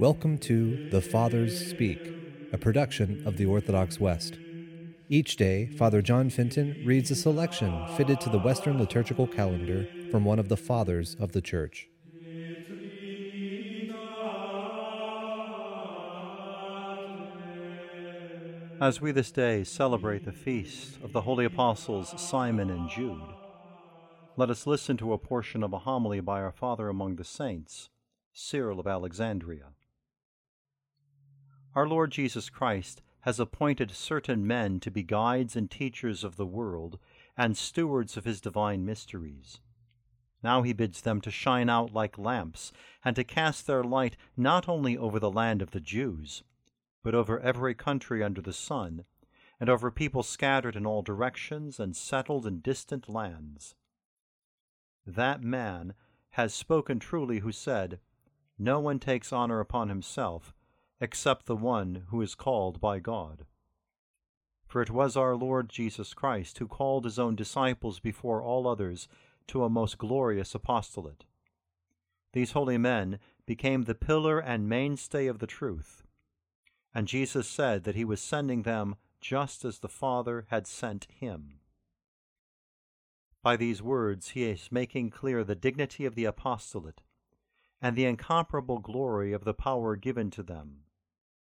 Welcome to The Fathers Speak, a production of the Orthodox West. Each day, Father John Fenton reads a selection fitted to the Western liturgical calendar from one of the Fathers of the Church. As we this day celebrate the feast of the holy apostles Simon and Jude, let us listen to a portion of a homily by our Father among the saints, Cyril of Alexandria. Our Lord Jesus Christ has appointed certain men to be guides and teachers of the world and stewards of his divine mysteries. Now he bids them to shine out like lamps and to cast their light not only over the land of the Jews, but over every country under the sun, and over people scattered in all directions and settled in distant lands. That man has spoken truly who said, No one takes honor upon himself except the one who is called by God. For it was our Lord Jesus Christ who called his own disciples before all others to a most glorious apostolate. These holy men became the pillar and mainstay of the truth, and Jesus said that he was sending them just as the Father had sent him. By these words, he is making clear the dignity of the apostolate and the incomparable glory of the power given to them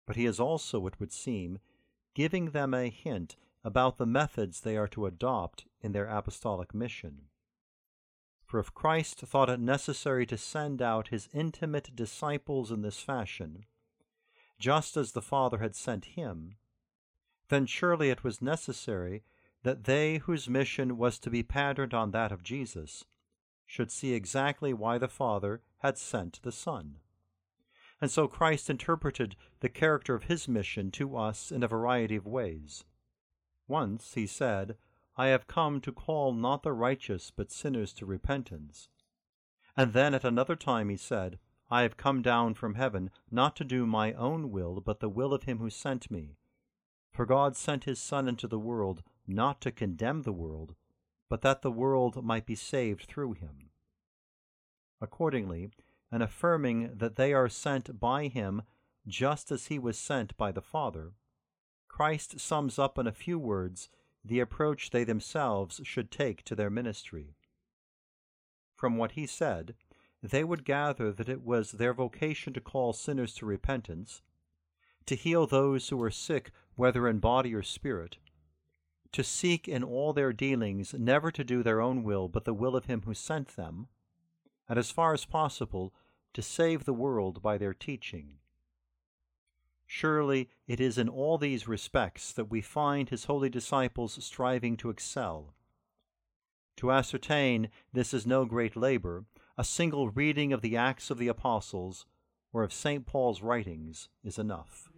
but he is also, it would seem, giving them a hint about the methods they are to adopt in their apostolic mission. For if Christ thought it necessary to send out his intimate disciples in this fashion, just as the Father had sent him, then surely it was necessary that they whose mission was to be patterned on that of Jesus should see exactly why the Father had sent the Son. And so Christ interpreted the character of his mission to us in a variety of ways. Once he said, I have come to call not the righteous but sinners to repentance. And then at another time he said, I have come down from heaven not to do my own will, but the will of him who sent me. For God sent his Son into the world not to condemn the world, but that the world might be saved through him. Accordingly, and affirming that they are sent by him just as he was sent by the Father, Christ sums up in a few words the approach they themselves should take to their ministry. From what he said, they would gather that it was their vocation to call sinners to repentance, to heal those who were sick, whether in body or spirit, to seek in all their dealings never to do their own will, but the will of him who sent them, and as far as possible to save the world by their teaching. Surely it is in all these respects that we find his holy disciples striving to excel. To ascertain this is no great labor. A single reading of the Acts of the Apostles or of St. Paul's writings is enough.